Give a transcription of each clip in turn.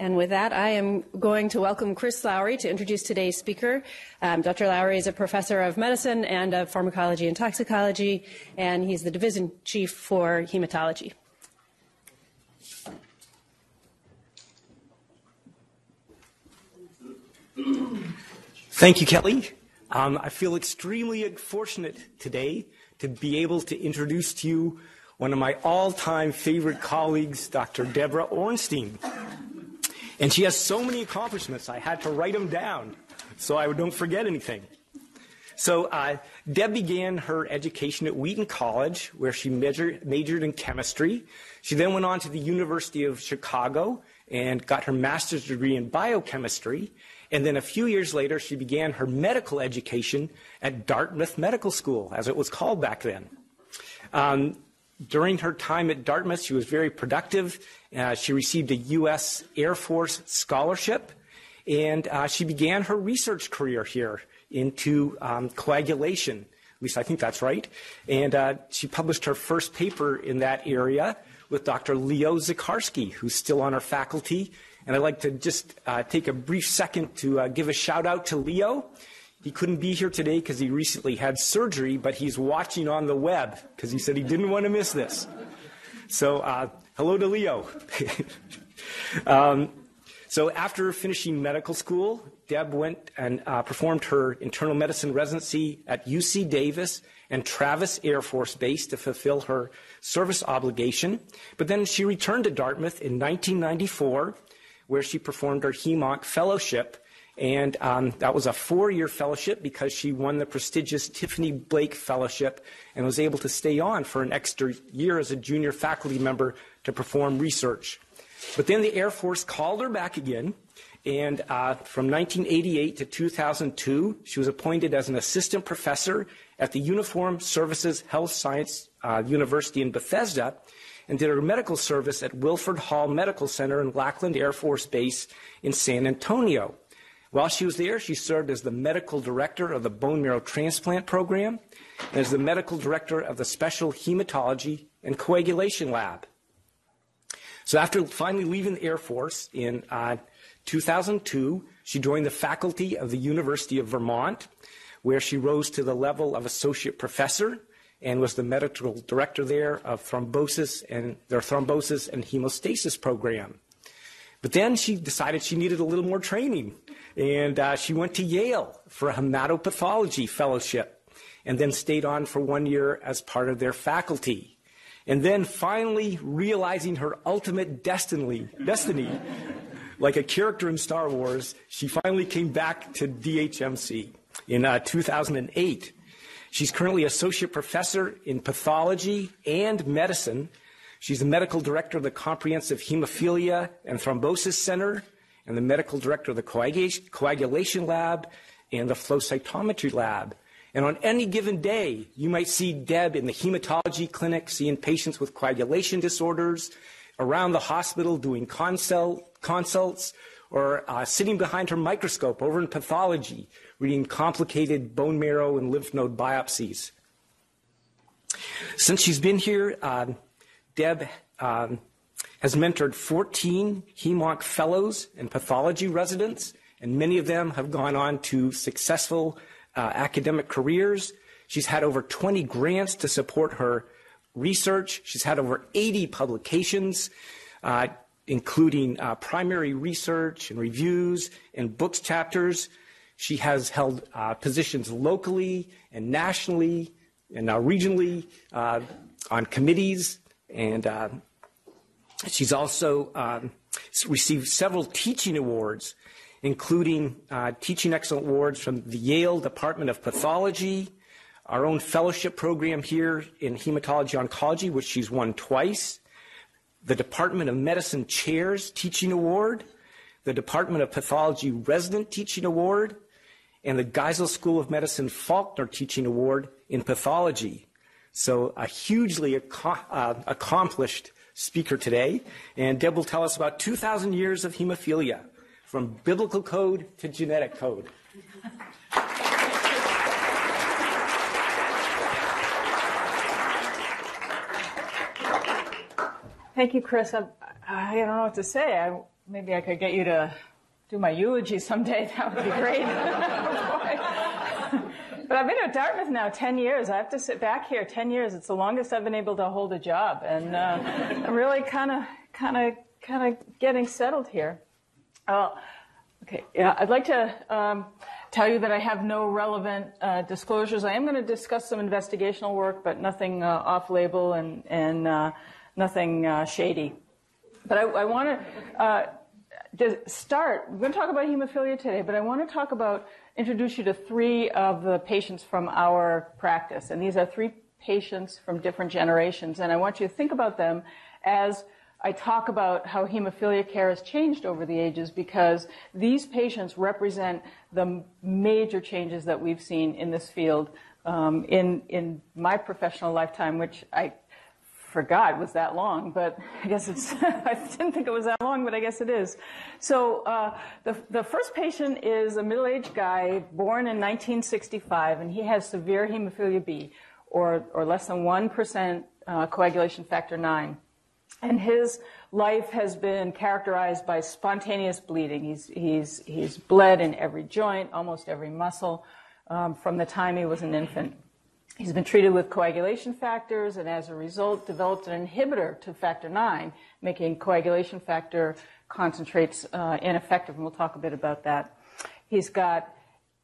And with that, I am going to welcome Chris Lowry to introduce today's speaker. Um, Dr. Lowry is a professor of medicine and of pharmacology and toxicology, and he's the division chief for hematology. Thank you, Kelly. Um, I feel extremely fortunate today to be able to introduce to you one of my all-time favorite colleagues, Dr. Deborah Ornstein. And she has so many accomplishments, I had to write them down so I don't forget anything. So uh, Deb began her education at Wheaton College, where she major, majored in chemistry. She then went on to the University of Chicago and got her master's degree in biochemistry. And then a few years later, she began her medical education at Dartmouth Medical School, as it was called back then. Um, during her time at Dartmouth, she was very productive. Uh, she received a U.S. Air Force scholarship, and uh, she began her research career here into um, coagulation. At least I think that's right. And uh, she published her first paper in that area with Dr. Leo Zacharski, who's still on our faculty. And I'd like to just uh, take a brief second to uh, give a shout out to Leo. He couldn't be here today because he recently had surgery, but he's watching on the web because he said he didn't want to miss this. So, uh, hello to Leo. um, so, after finishing medical school, Deb went and uh, performed her internal medicine residency at UC Davis and Travis Air Force Base to fulfill her service obligation. But then she returned to Dartmouth in 1994, where she performed her HEMONC fellowship and um, that was a four year fellowship because she won the prestigious Tiffany Blake Fellowship and was able to stay on for an extra year as a junior faculty member to perform research. But then the Air Force called her back again. And uh, from 1988 to 2002, she was appointed as an assistant professor at the Uniform Services Health Science uh, University in Bethesda and did her medical service at Wilford Hall Medical Center and Lackland Air Force Base in San Antonio. While she was there, she served as the medical director of the bone marrow transplant program and as the medical director of the special hematology and coagulation lab. So after finally leaving the Air Force in uh, 2002, she joined the faculty of the University of Vermont, where she rose to the level of associate professor and was the medical director there of thrombosis and their thrombosis and hemostasis program. But then she decided she needed a little more training and uh, she went to Yale for a hematopathology fellowship and then stayed on for one year as part of their faculty. And then finally realizing her ultimate destiny, destiny, like a character in Star Wars, she finally came back to DHMC in uh, 2008. She's currently associate professor in pathology and medicine. She's the medical director of the Comprehensive Hemophilia and Thrombosis Center and the medical director of the coagulation lab and the flow cytometry lab. And on any given day, you might see Deb in the hematology clinic seeing patients with coagulation disorders, around the hospital doing consult, consults, or uh, sitting behind her microscope over in pathology, reading complicated bone marrow and lymph node biopsies. Since she's been here, uh, Deb um, has mentored 14 HEMONC fellows and pathology residents, and many of them have gone on to successful uh, academic careers. She's had over 20 grants to support her research. She's had over 80 publications, uh, including uh, primary research and reviews and books chapters. She has held uh, positions locally and nationally and now regionally uh, on committees and uh, She's also um, received several teaching awards, including uh, Teaching Excellent Awards from the Yale Department of Pathology, our own fellowship program here in Hematology Oncology, which she's won twice, the Department of Medicine Chairs Teaching Award, the Department of Pathology Resident Teaching Award, and the Geisel School of Medicine Faulkner Teaching Award in Pathology. So a hugely ac- uh, accomplished speaker today, and Deb will tell us about 2,000 years of hemophilia, from biblical code to genetic code. Thank you, Chris. I, I, don't know what to say. I maybe I could get you to do my eulogy someday. That would be great. but I've been at Dartmouth now 10 years. I have to sit back here 10 years. It's the longest I've been able to hold a job. And uh, I'm really kind of, kind of, kind of getting settled here. Uh, okay, yeah, I'd like to um, tell you that I have no relevant uh, disclosures. I am going to discuss some investigational work, but nothing uh, off-label and, and uh, nothing uh, shady. But I, I want to uh, to start, we're going to talk about hemophilia today, but I want to talk about, introduce you to three of the patients from our practice. And these are three patients from different generations. And I want you to think about them as I talk about how hemophilia care has changed over the ages because these patients represent the major changes that we've seen in this field um, in, in my professional lifetime, which I forgot was that long, but I guess it's, I didn't think it was that long, but I guess it is. So uh, the, the first patient is a middle-aged guy born in 1965, and he has severe hemophilia B, or, or less than 1% uh, coagulation factor 9. And his life has been characterized by spontaneous bleeding. He's, he's, he's bled in every joint, almost every muscle, um, from the time he was an infant. He's been treated with coagulation factors and as a result developed an inhibitor to factor 9, making coagulation factor concentrates uh, ineffective, and we'll talk a bit about that. He's got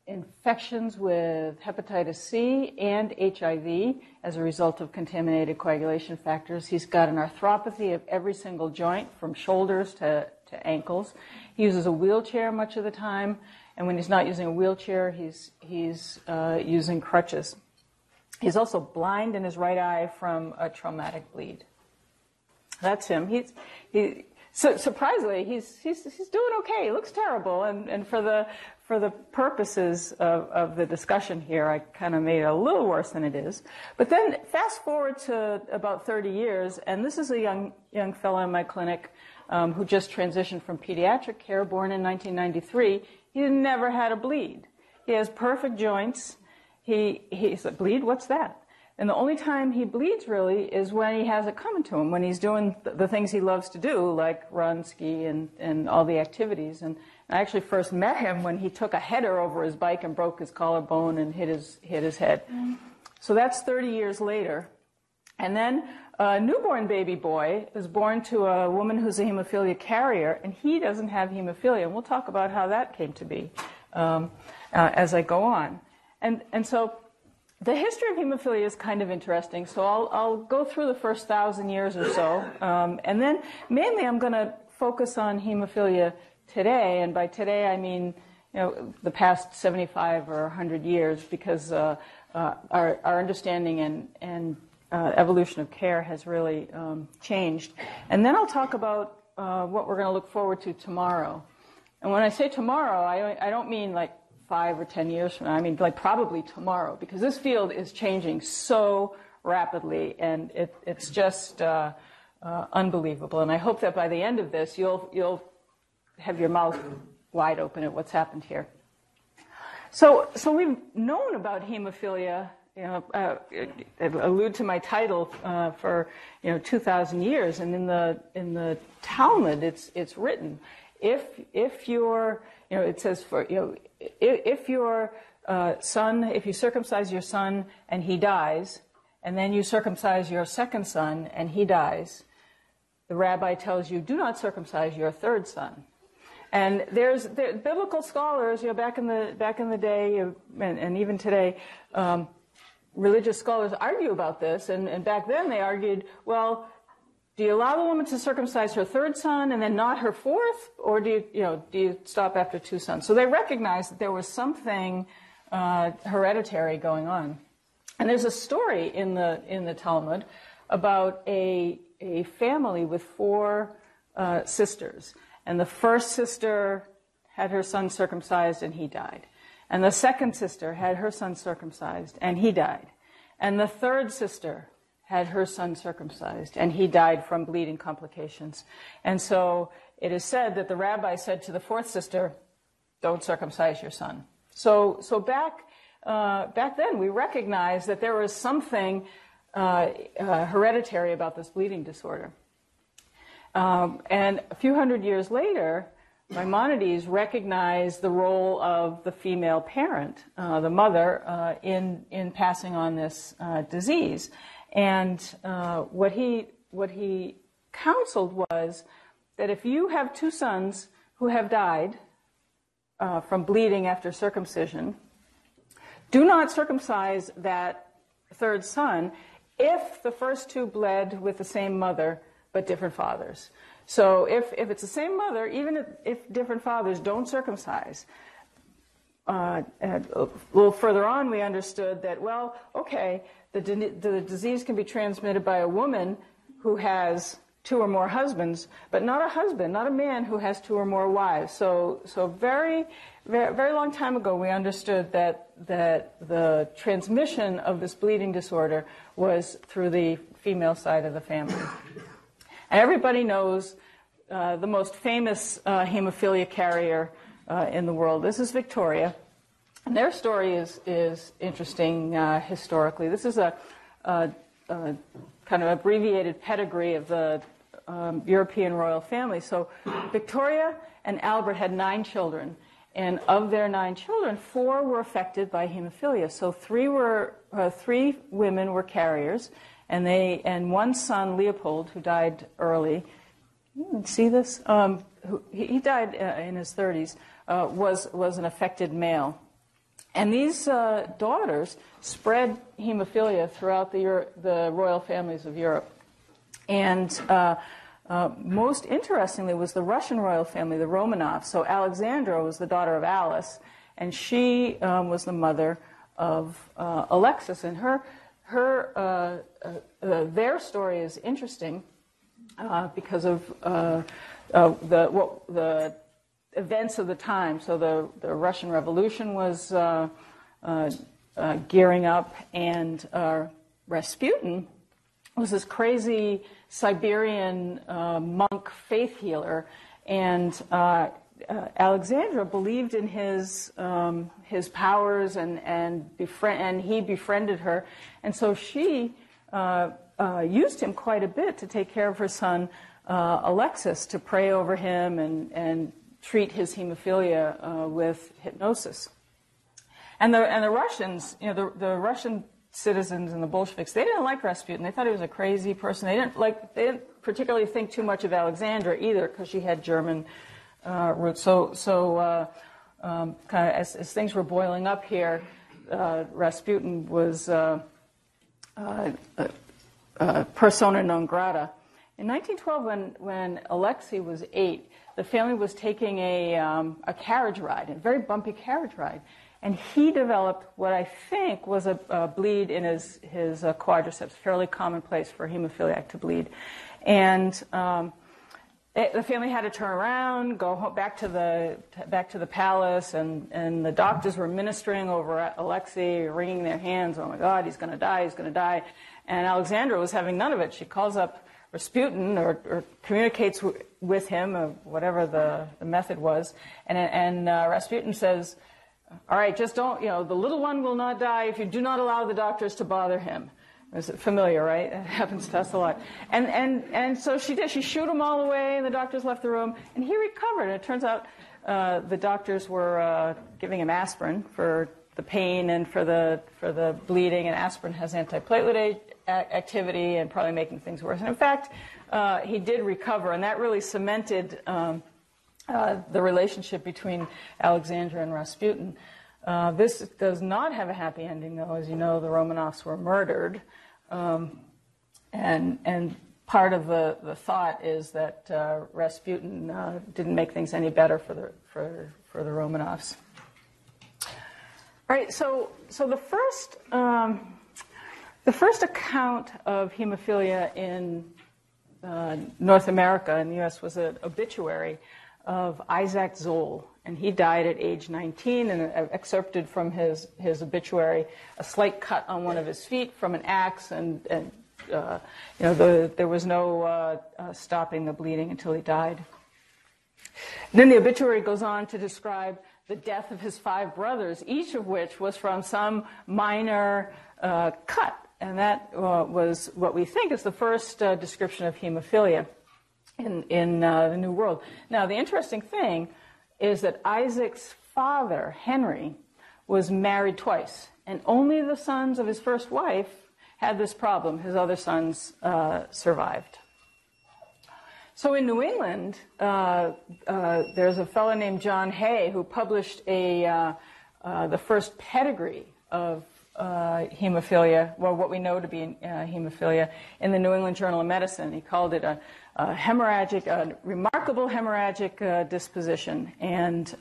infections with hepatitis C and HIV as a result of contaminated coagulation factors. He's got an arthropathy of every single joint from shoulders to, to ankles. He uses a wheelchair much of the time, and when he's not using a wheelchair, he's, he's uh, using crutches. He's also blind in his right eye from a traumatic bleed. That's him. He's, he, so surprisingly, he's, he's, he's doing okay. He looks terrible. And, and for, the, for the purposes of, of the discussion here, I kind of made it a little worse than it is. But then fast forward to about 30 years, and this is a young, young fellow in my clinic um, who just transitioned from pediatric care, born in 1993. He never had a bleed. He has perfect joints he, he said, bleed? What's that? And the only time he bleeds really is when he has it coming to him, when he's doing the things he loves to do, like run, ski, and, and all the activities. And I actually first met him when he took a header over his bike and broke his collarbone and hit his, hit his head. So that's 30 years later. And then a newborn baby boy is born to a woman who's a hemophilia carrier, and he doesn't have hemophilia. And we'll talk about how that came to be um, uh, as I go on. And, and so the history of hemophilia is kind of interesting. So I'll, I'll go through the first thousand years or so. Um, and then mainly I'm going to focus on hemophilia today. And by today, I mean, you know, the past 75 or 100 years because uh, uh, our, our understanding and, and uh, evolution of care has really um, changed. And then I'll talk about uh, what we're going to look forward to tomorrow. And when I say tomorrow, I, I don't mean like five or ten years from now. I mean, like probably tomorrow, because this field is changing so rapidly, and it, it's just uh, uh, unbelievable. And I hope that by the end of this, you'll you'll have your mouth wide open at what's happened here. So, so we've known about hemophilia. You know, uh, allude to my title uh, for you know 2,000 years, and in the in the Talmud, it's it's written if if you're you know it says for you know if your uh, son, if you circumcise your son and he dies, and then you circumcise your second son and he dies, the rabbi tells you, do not circumcise your third son. And there's there, biblical scholars, you know, back in the back in the day, and, and even today, um, religious scholars argue about this. And, and back then, they argued, well, do you allow the woman to circumcise her third son and then not her fourth, or do you, you know, do you stop after two sons? So they recognized that there was something uh, hereditary going on. And there's a story in the in the Talmud about a a family with four uh, sisters, and the first sister had her son circumcised and he died, and the second sister had her son circumcised and he died, and the third sister had her son circumcised, and he died from bleeding complications. And so it is said that the rabbi said to the fourth sister, "Don't circumcise your son." So, so back uh, back then, we recognized that there was something uh, uh, hereditary about this bleeding disorder. Um, and a few hundred years later, Maimonides recognized the role of the female parent, uh, the mother, uh, in, in passing on this uh, disease. And uh, what, he, what he counseled was that if you have two sons who have died uh, from bleeding after circumcision, do not circumcise that third son if the first two bled with the same mother but different fathers. So if, if it's the same mother, even if, if different fathers don't circumcise, uh, a little further on, we understood that, well, okay, the, the disease can be transmitted by a woman who has two or more husbands, but not a husband, not a man who has two or more wives. So, so very, very, very long time ago, we understood that, that the transmission of this bleeding disorder was through the female side of the family. And everybody knows uh, the most famous uh, hemophilia carrier uh, in the world. This is Victoria. And their story is, is interesting uh, historically. This is a, a, a, kind of abbreviated pedigree of the um, European royal family. So Victoria and Albert had nine children. And of their nine children, four were affected by hemophilia. So three were uh, three women were carriers, and they and one son, Leopold, who died early. See this? Um, who, he died uh, in his 30s. Uh, was was an affected male, and these uh, daughters spread hemophilia throughout the Euro- the royal families of Europe. And uh, uh, most interestingly was the Russian royal family, the Romanovs. So Alexandra was the daughter of Alice, and she um, was the mother of uh, Alexis. And her, her, uh, uh, their story is interesting because of the, what, the events of the time. So the, the Russian Revolution was gearing up, and Rasputin was this crazy Siberian uh, monk faith healer, and uh, uh, Alexandra believed in his um, his powers, and and, befriend, and he befriended her, and so she uh, uh, used him quite a bit to take care of her son uh, Alexis, to pray over him and and treat his hemophilia with hypnosis. And the and the Russians, you know, the the Russian citizens and the Bolsheviks, they didn't like Rasputin. They thought he was a crazy person. They didn't like, they didn't particularly think too much of Alexandra either because she had German uh, roots. So, so uh, um, kind of as, as, things were boiling up here, uh, Rasputin was uh, uh, uh, persona non grata. In 1912, when, when Alexei was eight, the family was taking a, um, a carriage ride, a very bumpy carriage ride. And he developed what I think was a, a bleed in his, his uh, quadriceps, fairly commonplace for a hemophiliac to bleed. And um, it, the family had to turn around, go home, back to the back to the palace, and, and the doctors were ministering over Alexei, wringing their hands. Oh my God, he's going to die! He's going to die! And Alexandra was having none of it. She calls up Rasputin or, or communicates w- with him, or whatever the, the method was, and and uh, Rasputin says all right, just don't, you know, the little one will not die if you do not allow the doctors to bother him. Is it familiar, right? It happens to us a lot. And, and, and so she did. She shooed them all away, and the doctors left the room, and he recovered. And it turns out uh, the doctors were uh, giving him aspirin for the pain and for the, for the bleeding, and aspirin has antiplatelet activity and probably making things worse. And in fact, uh, he did recover, and that really cemented. Um, uh, the relationship between Alexandra and Rasputin. Uh, this does not have a happy ending, though. As you know, the Romanovs were murdered. Um, and, and part of the, the thought is that uh, Rasputin uh, didn't make things any better for the, for, for the Romanovs. All right, so, so the, first, um, the first account of hemophilia in uh, North America, in the U.S., was an obituary of Isaac Zoll, and he died at age 19. And excerpted from his, his obituary, a slight cut on one of his feet from an axe, and, and uh, you know the, there was no uh, uh, stopping the bleeding until he died. And then the obituary goes on to describe the death of his five brothers, each of which was from some minor uh, cut, and that uh, was what we think is the first uh, description of hemophilia. in, in uh, the New World. Now, the interesting thing is that Isaac's father, Henry, was married twice, and only the sons of his first wife had this problem. His other sons uh, survived. So in New England, uh, uh, there's a fellow named John Hay who published a, the first pedigree of uh, hemophilia, well, what we know to be hemophilia, in the New England Journal of Medicine. He called it a, a hemorrhagic, a remarkable hemorrhagic disposition. And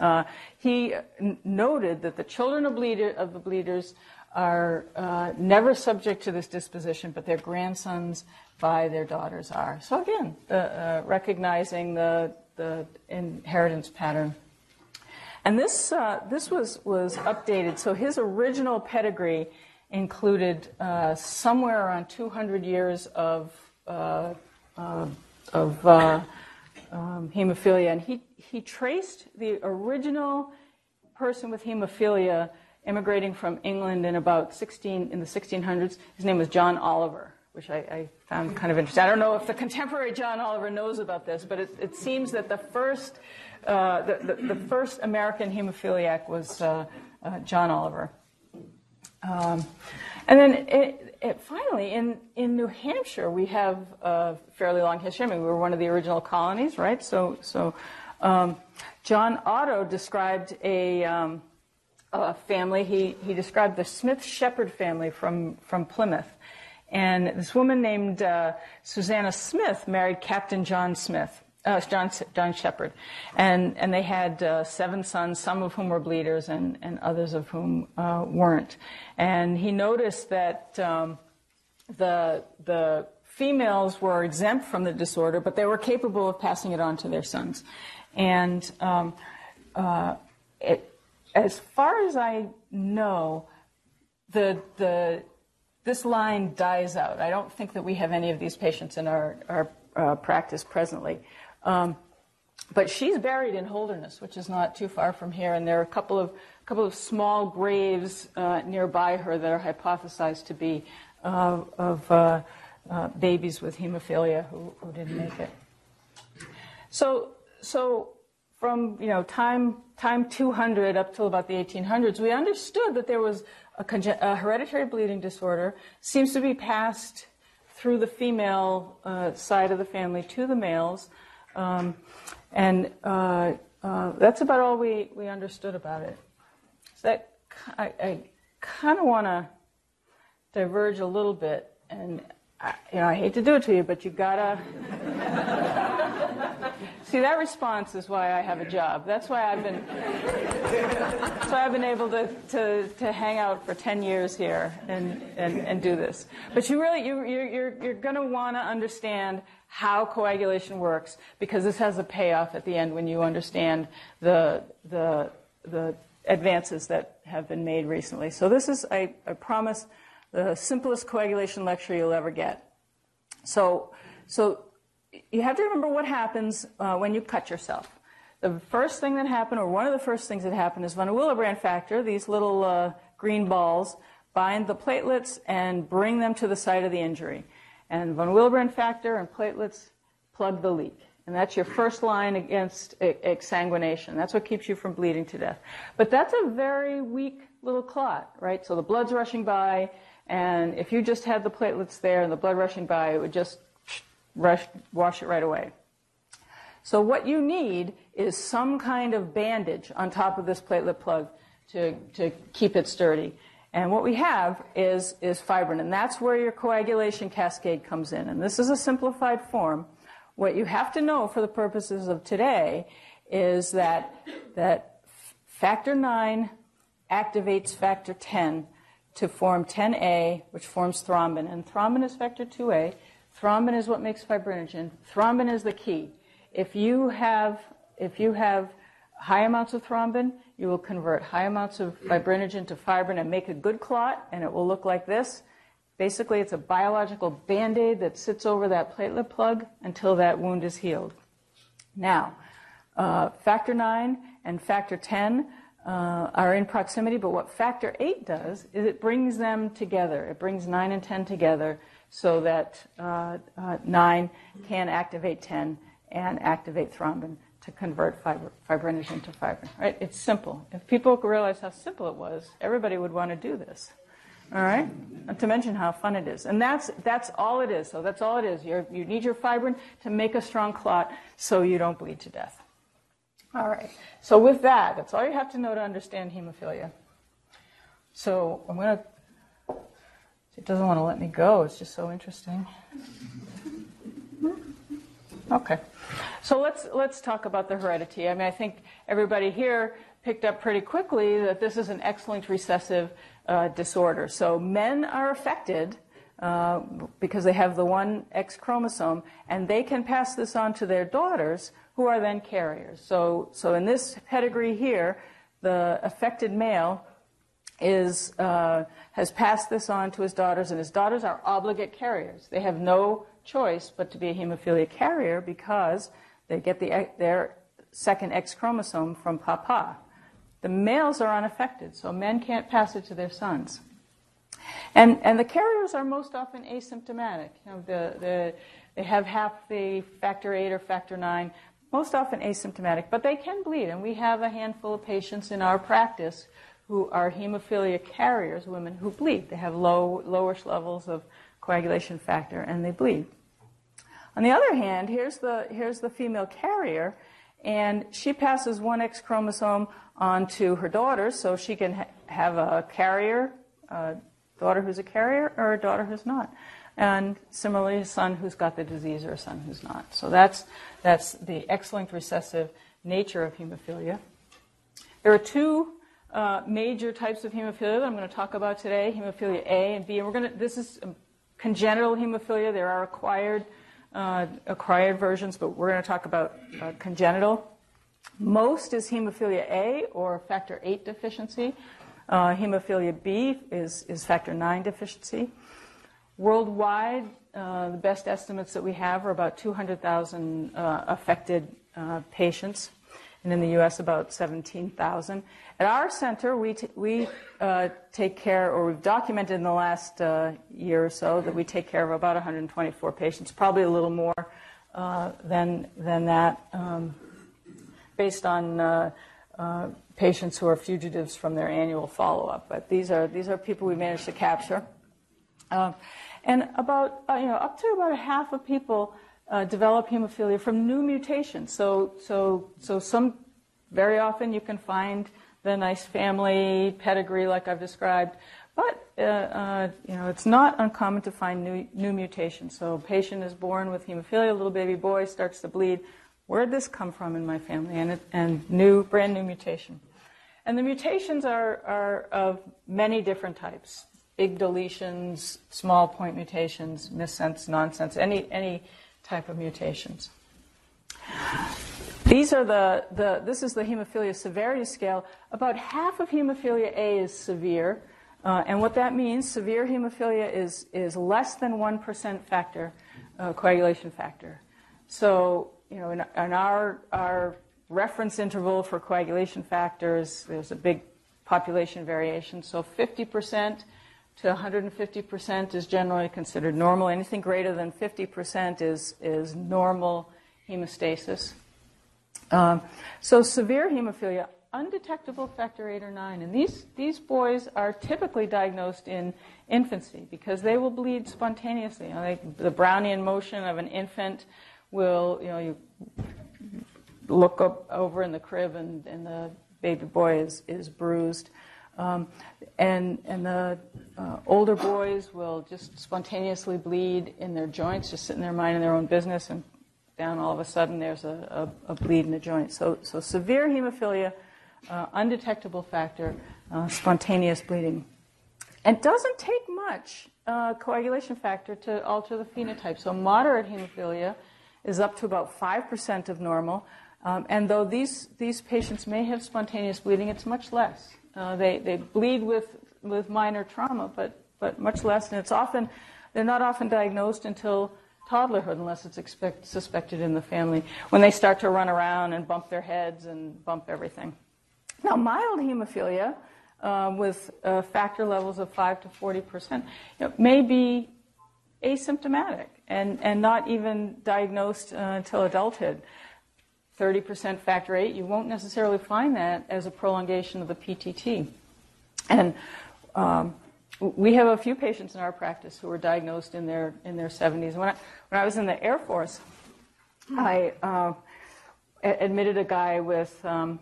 he n- noted that the children of, bleeder, of the bleeders are uh, never subject to this disposition, but their grandsons by their daughters are. So again, the, uh, recognizing the, the inheritance pattern. And this, uh, this was, was updated. So his original pedigree included uh, somewhere around 200 years of, uh, uh, of um, hemophilia. And he, he traced the original person with hemophilia immigrating from England in about 16 in the 1600s. His name was John Oliver, which I, I found kind of interesting. I don't know if the contemporary John Oliver knows about this, but it, it seems that the first uh, the, the, the, first American hemophiliac was uh, uh, John Oliver. Um, and then it, it, finally, in, in New Hampshire, we have a fairly long history. I mean, we were one of the original colonies, right? So, so um, John Otto described a, um, uh, family. He, he described the Smith Shepherd family from, from Plymouth. And this woman named uh, Susanna Smith married Captain John Smith, uh, John, John Shepherd. And, and they had uh, seven sons, some of whom were bleeders and, and others of whom uh, weren't. And he noticed that um, the, the females were exempt from the disorder, but they were capable of passing it on to their sons. And um, uh, it, as far as I know, the, the, this line dies out. I don't think that we have any of these patients in our, our uh, practice presently. Um, but she's buried in Holderness, which is not too far from here, and there are a couple of, couple of small graves uh, nearby her that are hypothesized to be uh, of uh, babies with hemophilia who, who didn't make it. So, so from you know time time 200 up till about the 1800s, we understood that there was a, a hereditary bleeding disorder seems to be passed through the female uh, side of the family to the males, um, and uh, uh, that's about all we, we understood about it. So that I, I kind of want to diverge a little bit, and I, you know I hate to do it to you, but you gotta. See, that response is why I have a job. That's why I've been, why I've been able to, to, to hang out for 10 years here and, and, and do this. But you really, you, you're, you're, you're going to want to understand how coagulation works because this has a payoff at the end when you understand the, the, the advances that have been made recently. So this is, I, I promise, the simplest coagulation lecture you'll ever get. So, so you have to remember what happens uh, when you cut yourself. The first thing that happened, or one of the first things that happened, is von Willebrand factor, these little uh, green balls, bind the platelets and bring them to the site of the injury. And von Willebrand factor and platelets plug the leak. And that's your first line against exsanguination. That's what keeps you from bleeding to death. But that's a very weak little clot, right? So the blood's rushing by, and if you just had the platelets there and the blood rushing by, it would just rush, wash it right away. So what you need is some kind of bandage on top of this platelet plug to, to keep it sturdy. And what we have is, is fibrin, and that's where your coagulation cascade comes in. And this is a simplified form. What you have to know for the purposes of today is that, that factor 9 activates factor 10 to form 10A, which forms thrombin. And thrombin is factor 2A. Thrombin is what makes fibrinogen. Thrombin is the key. If you have, if you have high amounts of thrombin, you will convert high amounts of fibrinogen to fibrin and make a good clot, and it will look like this. Basically, it's a biological band aid that sits over that platelet plug until that wound is healed. Now, uh, factor 9 and factor 10 uh, are in proximity, but what factor 8 does is it brings them together. It brings 9 and 10 together so that uh, uh, 9 can activate 10 and activate thrombin to convert fibr- fibrinogen to fibrin. Right? It's simple. If people realize how simple it was, everybody would want to do this. All right? Not to mention how fun it is. And that's, that's all it is. So that's all it is. You're, you need your fibrin to make a strong clot so you don't bleed to death. All right. So with that, that's all you have to know to understand hemophilia. So I'm going to. It doesn't want to let me go. It's just so interesting. Okay. So let's let's talk about the heredity. I mean, I think everybody here picked up pretty quickly that this is an X-linked recessive uh, disorder. So men are affected uh, because they have the one X chromosome, and they can pass this on to their daughters, who are then carriers. So, so in this pedigree here, the affected male is, uh, has passed this on to his daughters, and his daughters are obligate carriers. They have no choice but to be a hemophilia carrier because they get the, their second X chromosome from papa. The males are unaffected, so men can't pass it to their sons. And, and the carriers are most often asymptomatic. You know, the, the, they have half the factor 8 or factor 9, most often asymptomatic, but they can bleed. And we have a handful of patients in our practice who are hemophilia carriers, women who bleed. They have low, lowish levels of coagulation factor and they bleed. On the other hand, here's the, here's the female carrier, and she passes one X chromosome on to her daughter, so she can ha- have a carrier, a daughter who's a carrier, or a daughter who's not. And similarly, a son who's got the disease or a son who's not. So that's, that's the X-linked recessive nature of hemophilia. There are two uh, major types of hemophilia that I'm going to talk about today: hemophilia A and B. And we're going to. This is congenital hemophilia. There are acquired uh, acquired versions, but we're going to talk about uh, congenital. Most is hemophilia A or factor 8 deficiency. Uh, hemophilia B is, is factor 9 deficiency. Worldwide, uh, the best estimates that we have are about 200,000 uh, affected uh, patients, and in the U.S., about 17,000. At our center, we, t- we uh, take care, or we've documented in the last uh, year or so, that we take care of about 124 patients, probably a little more uh, than, than that, um, based on patients who are fugitives from their annual follow up. But these are, these are people we managed to capture. Um, and about, uh, you know, up to about a half of people uh, develop hemophilia from new mutations. So, so, so some, very often you can find the nice family pedigree like I've described, but, uh, uh, you know, it's not uncommon to find new, new mutations. So a patient is born with hemophilia, little baby boy starts to bleed. Where did this come from in my family? And, and new, brand new mutation. And the mutations are, are of many different types big deletions, small point mutations, missense, nonsense, any, any type of mutations. These are the, the, this is the hemophilia severity scale. About half of hemophilia A is severe. Uh, and what that means, severe hemophilia is, is less than 1% factor, uh, coagulation factor. So, you know, in, in our, our reference interval for coagulation factors, there's a big population variation. So 50% to 150% is generally considered normal. Anything greater than 50% is, is normal hemostasis. Um, so severe hemophilia, undetectable factor 8 or 9. And these, these boys are typically diagnosed in infancy because they will bleed spontaneously. You know, they, the Brownian motion of an infant will, you know, you look up over in the crib and, and the baby boy is, is bruised. Um, and and the uh, older boys will just spontaneously bleed in their joints, just sitting there minding their own business, and down all of a sudden there's a, a, a bleed in the joint. So, so severe hemophilia, uh, undetectable factor, uh, spontaneous bleeding. And doesn't take much uh, coagulation factor to alter the phenotype. So moderate hemophilia is up to about 5% of normal. Um, and though these, these patients may have spontaneous bleeding, it's much less. Uh, they, they bleed with, with minor trauma, but, but much less. And it's often, they're not often diagnosed until toddlerhood unless it's expect, suspected in the family, when they start to run around and bump their heads and bump everything. Now, mild hemophilia uh, with uh, factor levels of 5 to 40 percent you know, may be asymptomatic. and, and not even diagnosed uh, until adulthood. 30% factor VIII, you won't necessarily find that as a prolongation of the PTT. And um, we have a few patients in our practice who were diagnosed in their in their 70s. When I, when I was in the Air Force, I uh, admitted a guy with um,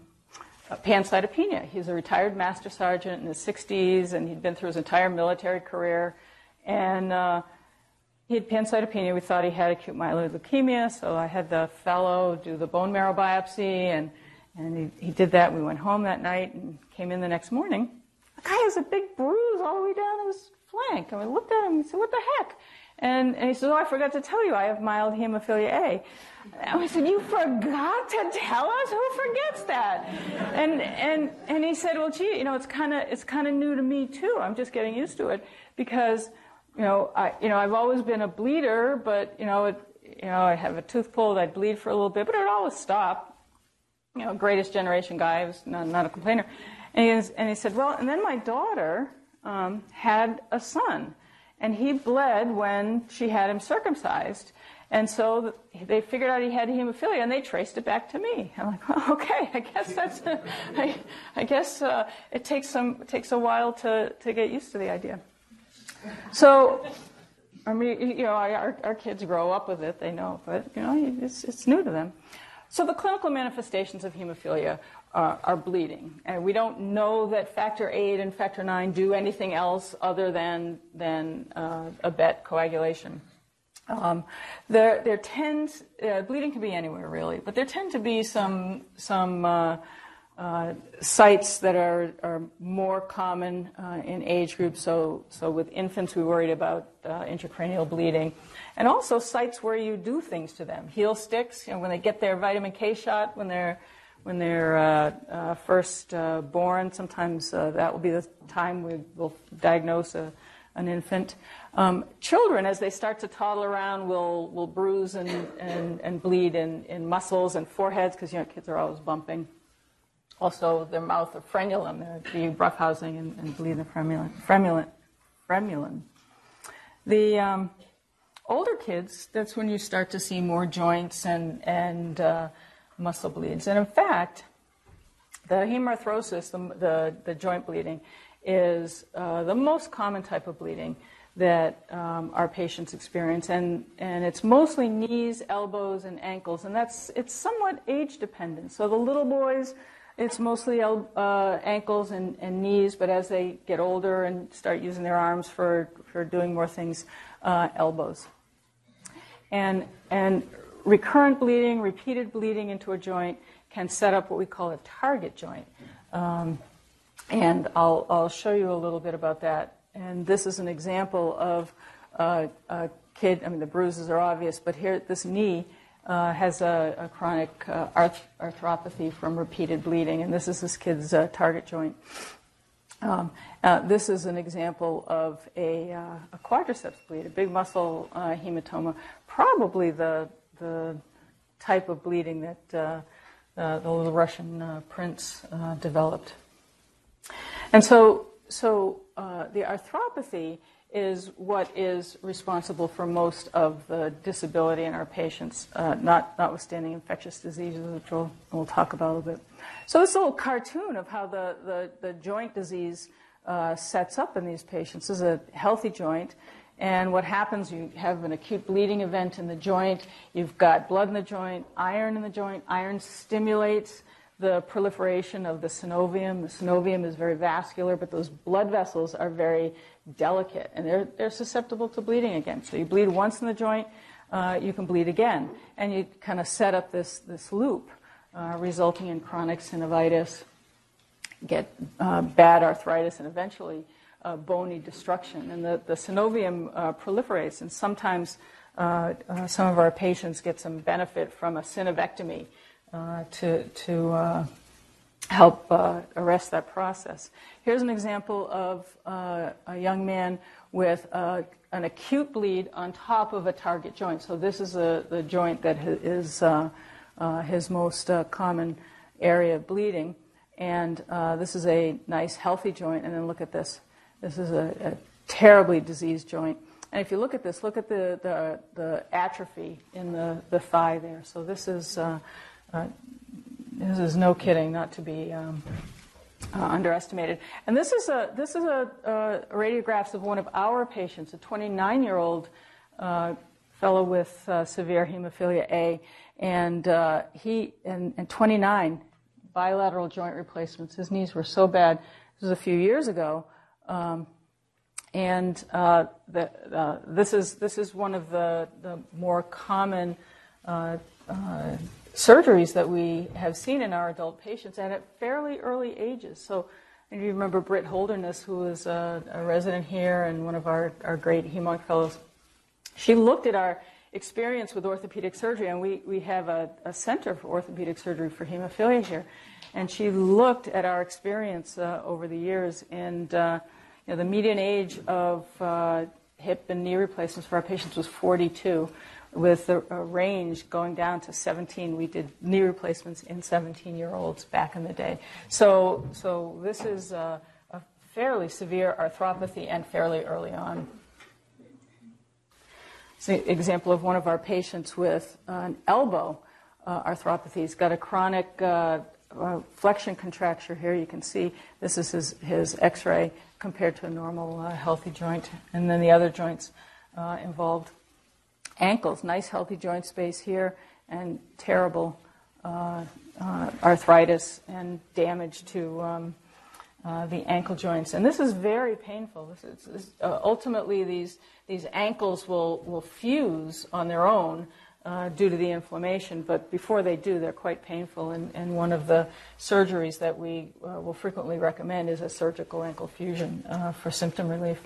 pancytopenia. He's a retired master sergeant in his 60s, and he'd been through his entire military career. And uh, he had pancytopenia. We thought he had acute myeloid leukemia, so I had the fellow do the bone marrow biopsy, and, and he, he did that. We went home that night and came in the next morning. The guy has a big bruise all the way down his flank. And we looked at him and said, What the heck? And, and he said, Oh, I forgot to tell you, I have mild hemophilia A. And we said, You forgot to tell us? Who forgets that? And, and, and he said, Well, gee, you know, it's kind of it's kind of new to me, too. I'm just getting used to it because, you know, I, you know, I've always been a bleeder, but, you know, it, you know, I have a tooth pulled, I'd bleed for a little bit, but it would always stop. You know, greatest generation guy, I was not, not a complainer. And he, and he said, Well, and then my daughter um, had a son, and he bled when she had him circumcised. And so they figured out he had hemophilia, and they traced it back to me. I'm like, well, okay, I guess that's, I, I guess uh, it takes some, it takes a while to, to get used to the idea. So, I mean, you know, our, our kids grow up with it, they know, but you know, it's, it's new to them. So the clinical manifestations of hemophilia uh, are bleeding. And we don't know that factor VIII and factor IX do anything else other than, than uh, abet coagulation. Um, there, there tends, uh, bleeding can be anywhere really, but there tend to be some, some uh, uh, sites that are, are more common uh, in age groups. So, so with infants, we worried about intracranial bleeding. And also sites where you do things to them. Heel sticks, you know, when they get their vitamin K shot, when they're when they're uh, uh, first uh, born. Sometimes uh, that will be the time we will diagnose a, an infant. Um, children, as they start to toddle around, will, will bruise and, and, and bleed in, in muscles and foreheads because you know kids are always bumping. Also, the mouth of frenulum, the roughhousing and, and bleed the frenulum, frenulum. The um, older kids, that's when you start to see more joints and, and uh, muscle bleeds. And in fact, the hemarthrosis, the, the, the joint bleeding, is uh, the most common type of bleeding that um, our patients experience, and, and it's mostly knees, elbows, and ankles, and that's it's somewhat age dependent. So the little boys, it's mostly uh, ankles and, and, knees, but as they get older and start using their arms for, for doing more things, uh, elbows. And, and recurrent bleeding, repeated bleeding into a joint can set up what we call a target joint. Um, and I'll, I'll show you a little bit about that. And this is an example of uh, a kid, I mean, the bruises are obvious, but here, at this knee uh, has a, a chronic uh, arth- arthropathy from repeated bleeding, and this is this kid's uh, target joint. Um, uh, this is an example of a, uh, a, quadriceps bleed, a big muscle hematoma, probably the the type of bleeding that uh, uh, the little Russian uh, prince uh, developed. And so, so uh, the arthropathy is what is responsible for most of the disability in our patients, uh, not, notwithstanding infectious diseases, which we'll, we'll, talk about a little bit. So this little cartoon of how the, the, the joint disease sets up in these patients this is a healthy joint. And what happens, you have an acute bleeding event in the joint, you've got blood in the joint, iron in the joint. Iron stimulates the proliferation of the synovium. The synovium is very vascular, but those blood vessels are very delicate and they're, they're susceptible to bleeding again. So you bleed once in the joint, uh, you can bleed again. And you kind of set up this, this loop, uh, resulting in chronic synovitis, get uh, bad arthritis, and eventually uh, bony destruction. And the, the synovium uh, proliferates, and sometimes uh, some of our patients get some benefit from a synovectomy uh, to, to uh, help uh, arrest that process. Here's an example of uh, a young man with uh, an acute bleed on top of a target joint. So this is a, the joint that is his most common area of bleeding. And this is a nice healthy joint. And then look at this. This is a, a terribly diseased joint. And if you look at this, look at the, the, the atrophy in the, the thigh there. So this is, uh, uh, this is no kidding, not to be um, uh, underestimated. And this is a this is a, a radiographs of one of our patients, a 29 year old uh, fellow with uh, severe hemophilia A, and uh, he and, and 29 bilateral joint replacements. His knees were so bad. This was a few years ago. Um, and uh, the, uh, this is this is one of the, the more common surgeries that we have seen in our adult patients and at fairly early ages. So, and you remember Britt Holderness, who was a, a resident here and one of our, our great hemonc fellows. She looked at our experience with orthopedic surgery, and we, we have a, a center for orthopedic surgery for hemophilia here. And she looked at our experience uh, over the years, and uh, you know, the median age of uh, hip and knee replacements for our patients was 42 with a, a, range going down to 17. We did knee replacements in 17 year olds back in the day. So, so this is a, a fairly severe arthropathy and fairly early on. It's an example of one of our patients with an elbow uh, arthropathy. He's got a chronic uh, uh, flexion contracture here. You can see this is his, his x ray compared to a normal uh, healthy joint, and then the other joints uh, involved ankles, nice healthy joint space here, and terrible uh, uh, arthritis and damage to um, uh, the ankle joints. And this is very painful. This is, this, uh, ultimately, these, these ankles will, will fuse on their own uh, due to the inflammation, but before they do, they're quite painful. And, and one of the surgeries that we uh, will frequently recommend is a surgical ankle fusion for symptom relief.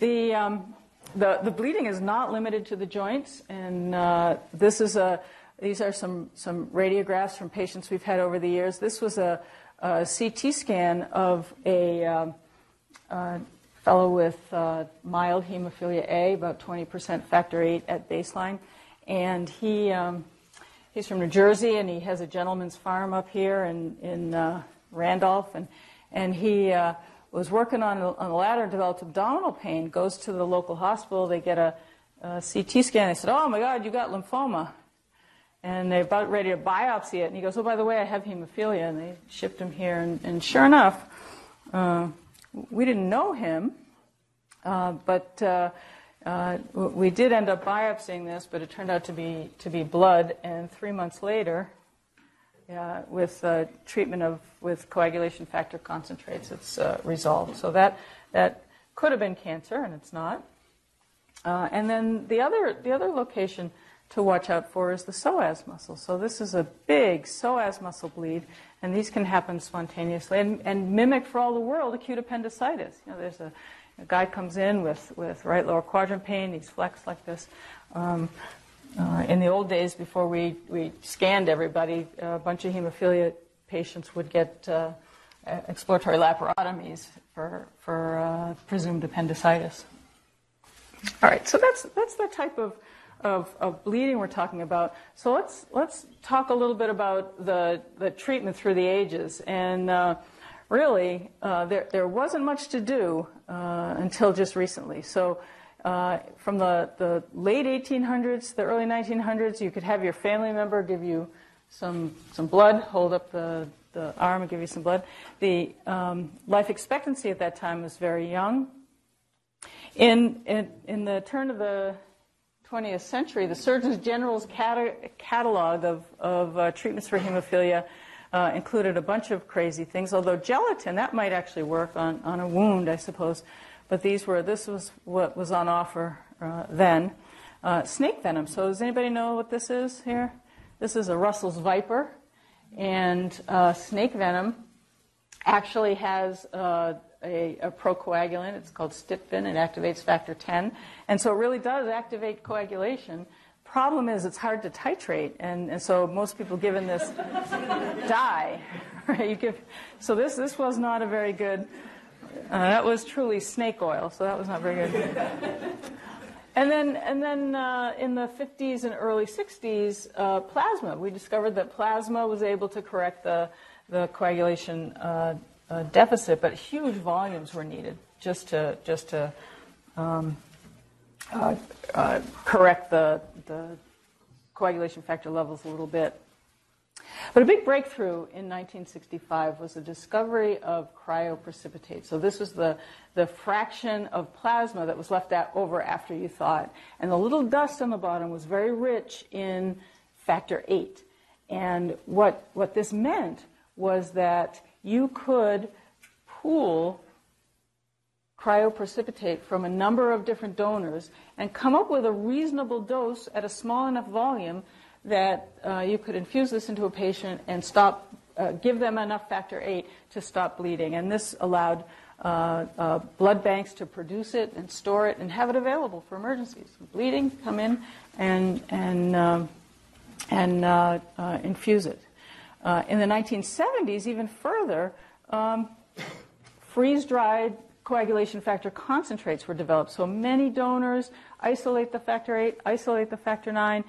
The um, the, the bleeding is not limited to the joints, and uh, this is a, these are some, some radiographs from patients we've had over the years. This was a, a CT scan of a uh, uh, fellow with uh, mild hemophilia A, about 20% factor VIII at baseline, and he, um, he's from New Jersey, and he has a gentleman's farm up here in, in uh, Randolph, and, and he uh, was working on, on the ladder, developed abdominal pain, goes to the local hospital. They get a, a CT scan. They said, Oh my God, you got lymphoma. And they're about ready to biopsy it. And he goes, Oh, by the way, I have hemophilia. And they shipped him here. And, and sure enough, uh, we didn't know him, uh, but uh, uh we did end up biopsying this, but it turned out to be, to be blood. And three months later, uh, with uh, treatment of with coagulation factor concentrates, it's uh, resolved. So that that could have been cancer, and it's not. Uh, and then the other the other location to watch out for is the psoas muscle. So this is a big psoas muscle bleed, and these can happen spontaneously and, and mimic for all the world acute appendicitis. You know, there's a, a guy comes in with, with right lower quadrant pain, he's flexed like this. Um, uh, in the old days, before we, we scanned everybody, a bunch of hemophilia patients would get uh, exploratory laparotomies for, for uh, presumed appendicitis. All right, so that's, that's the type of, of, of, bleeding we're talking about. So let's, let's talk a little bit about the, the treatment through the ages. And uh, really, uh, there, there wasn't much to do uh, until just recently. So uh, from the, the late 1800s, the early 1900s, you could have your family member give you some, some blood, hold up the, the arm and give you some blood. The um, life expectancy at that time was very young. In, in, in the turn of the 20th century, the Surgeon General's cat- catalog of, of uh, treatments for hemophilia uh, included a bunch of crazy things, although gelatin, that might actually work on, on a wound, I suppose. But these were, this was what was on offer uh, then. Uh, snake venom. So does anybody know what this is here? This is a Russell's viper. And uh, snake venom actually has uh, a, a, procoagulant. It's called Stypven. It activates factor 10. And so it really does activate coagulation. Problem is, it's hard to titrate. And, and so most people given this die. Right? Give, so this, this was not a very good uh, that was truly snake oil, so that was not very good. and then, and then uh, in the 50s and early 60s, uh, plasma. We discovered that plasma was able to correct the, the coagulation uh, uh, deficit, but huge volumes were needed just to, just to um, uh, correct the, the coagulation factor levels a little bit. But a big breakthrough in 1965 was the discovery of cryoprecipitate. So this was the, the fraction of plasma that was left over after you thawed. And the little dust on the bottom was very rich in factor VIII. And what, what this meant was that you could pool cryoprecipitate from a number of different donors and come up with a reasonable dose at a small enough volume that uh, you could infuse this into a patient and stop, uh, give them enough factor VIII to stop bleeding. And this allowed uh, uh, blood banks to produce it and store it and have it available for emergencies. Bleeding, come in and, and, um, and uh, uh, infuse it. in the 1970s, even further, um, freeze dried coagulation factor concentrates were developed. So many donors isolate the factor VIII, isolate the factor IX,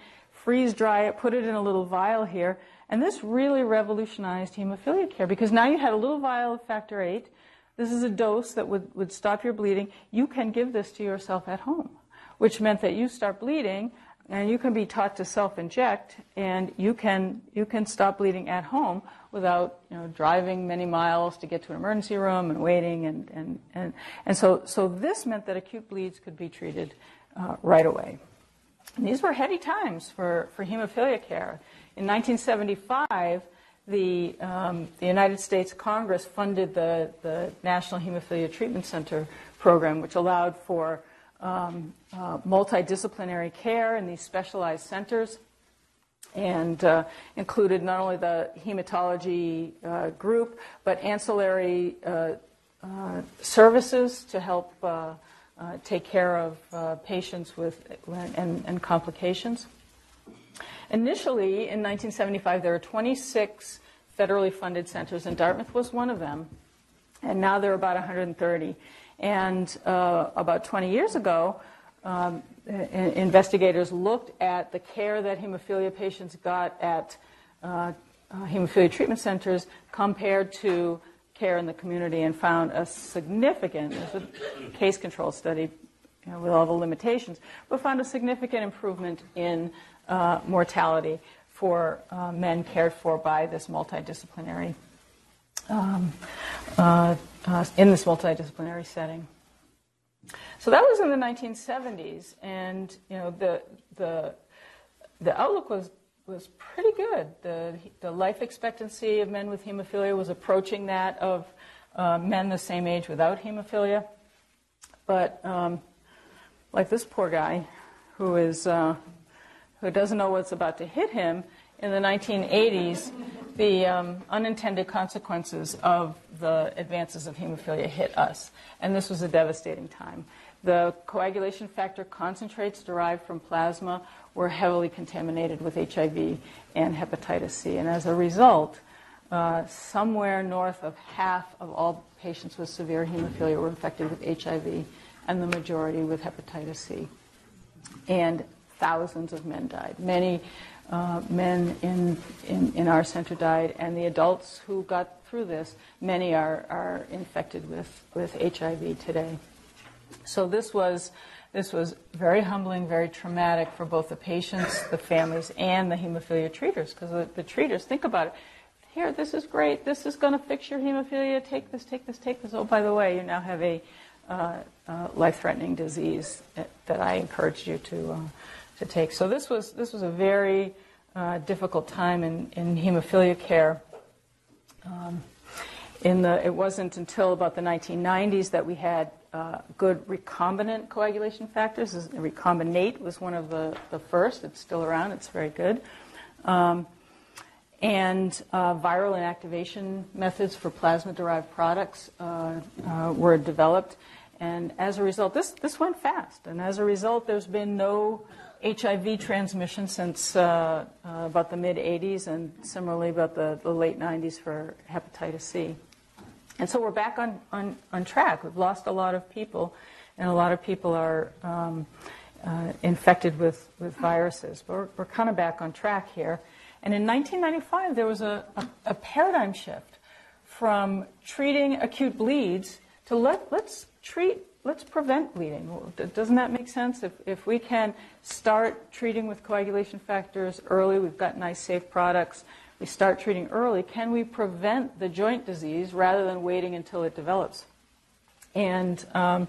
freeze dry it, put it in a little vial here. And this really revolutionized hemophilia care because now you had a little vial of factor VIII. This is a dose that would, would stop your bleeding. You can give this to yourself at home, which meant that you start bleeding and you can be taught to self-inject and you can, you can stop bleeding at home without you know, driving many miles to get to an emergency room and waiting. And, and, and, and so, so this meant that acute bleeds could be treated uh, right away. And these were heady times for, for hemophilia care. In 1975, the, um, the United States Congress funded the, the National Hemophilia Treatment Center program, which allowed for um, uh, multidisciplinary care in these specialized centers and uh, included not only the hematology uh, group, but ancillary uh, uh, services to help uh, take care of uh, patients with and, and, complications. Initially, in 1975, there were 26 federally funded centers, and Dartmouth was one of them. And now there are about 130. And uh, about 20 years ago, um, investigators looked at the care that hemophilia patients got at uh, uh hemophilia treatment centers compared to care in the community and found a significant, a case control study you know, with all the limitations, but found a significant improvement in uh, mortality for uh, men cared for by this multidisciplinary, um, uh, uh in this multidisciplinary setting. So that was in the 1970s, and you know the the the outlook was was pretty good. The, the life expectancy of men with hemophilia was approaching that of uh, men the same age without hemophilia. But um, like this poor guy, who is uh, who doesn't know what's about to hit him, in the 1980s, the um, unintended consequences of the advances of hemophilia hit us, and this was a devastating time. The coagulation factor concentrates derived from plasma were heavily contaminated with HIV and hepatitis C. And as a result, uh, somewhere north of half of all patients with severe hemophilia were infected with HIV, and the majority with hepatitis C. And thousands of men died. Many uh, men in, in, in, our center died, and the adults who got through this, many are, are infected with, with HIV today. So this was this was very humbling, very traumatic for both the patients, the families, and the hemophilia treaters, because the, the treaters, think about it. Here, this is great. This is going to fix your hemophilia. Take this, take this, take this. Oh, by the way, you now have a uh, uh, life-threatening disease that, I encourage you to uh, to take. So this was this was a very uh, difficult time in, in hemophilia care. Um, in the, it wasn't until about the 1990s that we had uh, good recombinant coagulation factors. Recombinate was one of the, the first. It's still around. It's very good. Um, and uh, viral inactivation methods for plasma-derived products uh, uh, were developed. And as a result, this, this went fast. And as a result, there's been no HIV transmission since uh, about the mid 80s, and similarly about the, the late 90s for hepatitis C. And so we're back on, on, on track. We've lost a lot of people, and a lot of people are um, uh, infected with, with viruses. But we're, we're kind of back on track here. And in 1995, there was a, a, a paradigm shift from treating acute bleeds to let, let's treat let's prevent bleeding. Doesn't that make sense? If, if we can start treating with coagulation factors early, we've got nice, safe products. We start treating early. Can we prevent the joint disease rather than waiting until it develops? And um,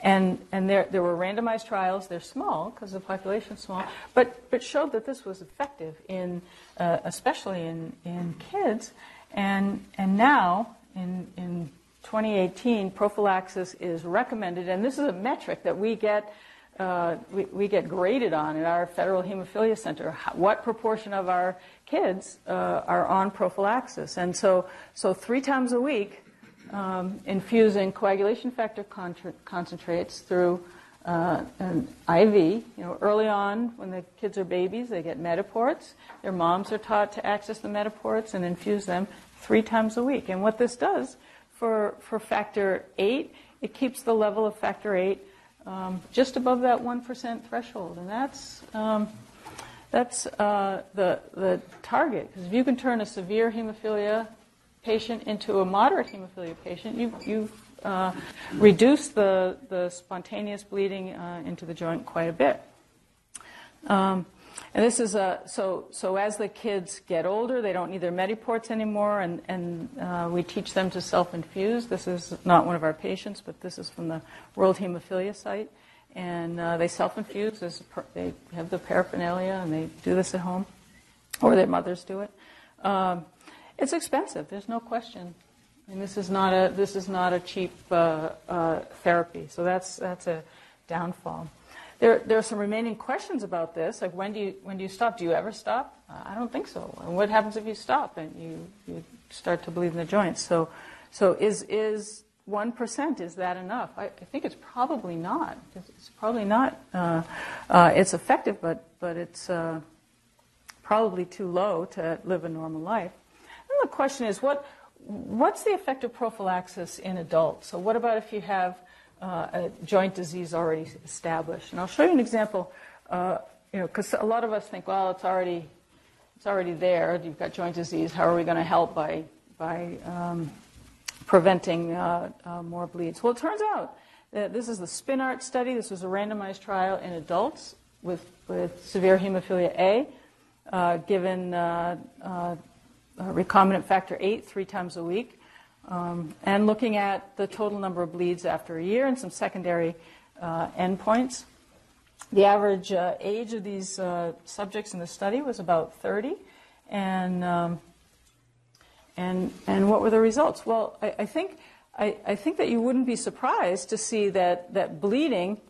and, and there, there were randomized trials. They're small because the population is small, but, but showed that this was effective, in, uh, especially in, in kids. And, and now, in, in 2018, prophylaxis is recommended, and this is a metric that we get, uh, we, we, get graded on at our Federal Hemophilia Center. What proportion of our kids uh, are on prophylaxis? And so, so three times a week, um, infusing coagulation factor contra- concentrates through uh, an IV. You know, early on, when the kids are babies, they get Mediports. Their moms are taught to access the Mediports and infuse them three times a week. And what this does for, for factor eight, it keeps the level of factor eight um, just above that 1% threshold. And that's, um, that's uh, the, the target. Because if you can turn a severe hemophilia patient into a moderate hemophilia patient, you, you've uh, reduced the, the spontaneous bleeding uh, into the joint quite a bit. Um, and this is a, so, so as the kids get older, they don't need their Mediports anymore, and, and uh, we teach them to self infuse. This is not one of our patients, but this is from the World Hemophilia site. And uh, they self infuse, they have the paraphernalia, and they do this at home, or their mothers do it. Um, it's expensive, there's no question. And this is not a, this is not a cheap uh, uh therapy, so that's, that's a downfall. There, there are some remaining questions about this, like when do you, when do you stop? Do you ever stop? Uh, I don't think so. And what happens if you stop and you, you start to bleed in the joints? So, so is, is 1%, is that enough? I, I think it's probably not. It's probably not. Uh, uh, it's effective, but, but it's uh, probably too low to live a normal life. And the question is, what, what's the effect of prophylaxis in adults? So what about if you have uh, a joint disease already established. And I'll show you an example. Uh, you know, because a lot of us think, well, it's already it's already there. You've got joint disease. How are we going to help by by um, preventing uh, uh, more bleeds? Well, it turns out that this is the SPINART study. This was a randomized trial in adults with with severe hemophilia A, uh, given uh, recombinant factor VIII three times a week um, and looking at the total number of bleeds after a year and some secondary uh, endpoints. The average uh, age of these uh, subjects in the study was about 30, and um, and and what were the results? Well, I, I think I, I, think that you wouldn't be surprised to see that that bleeding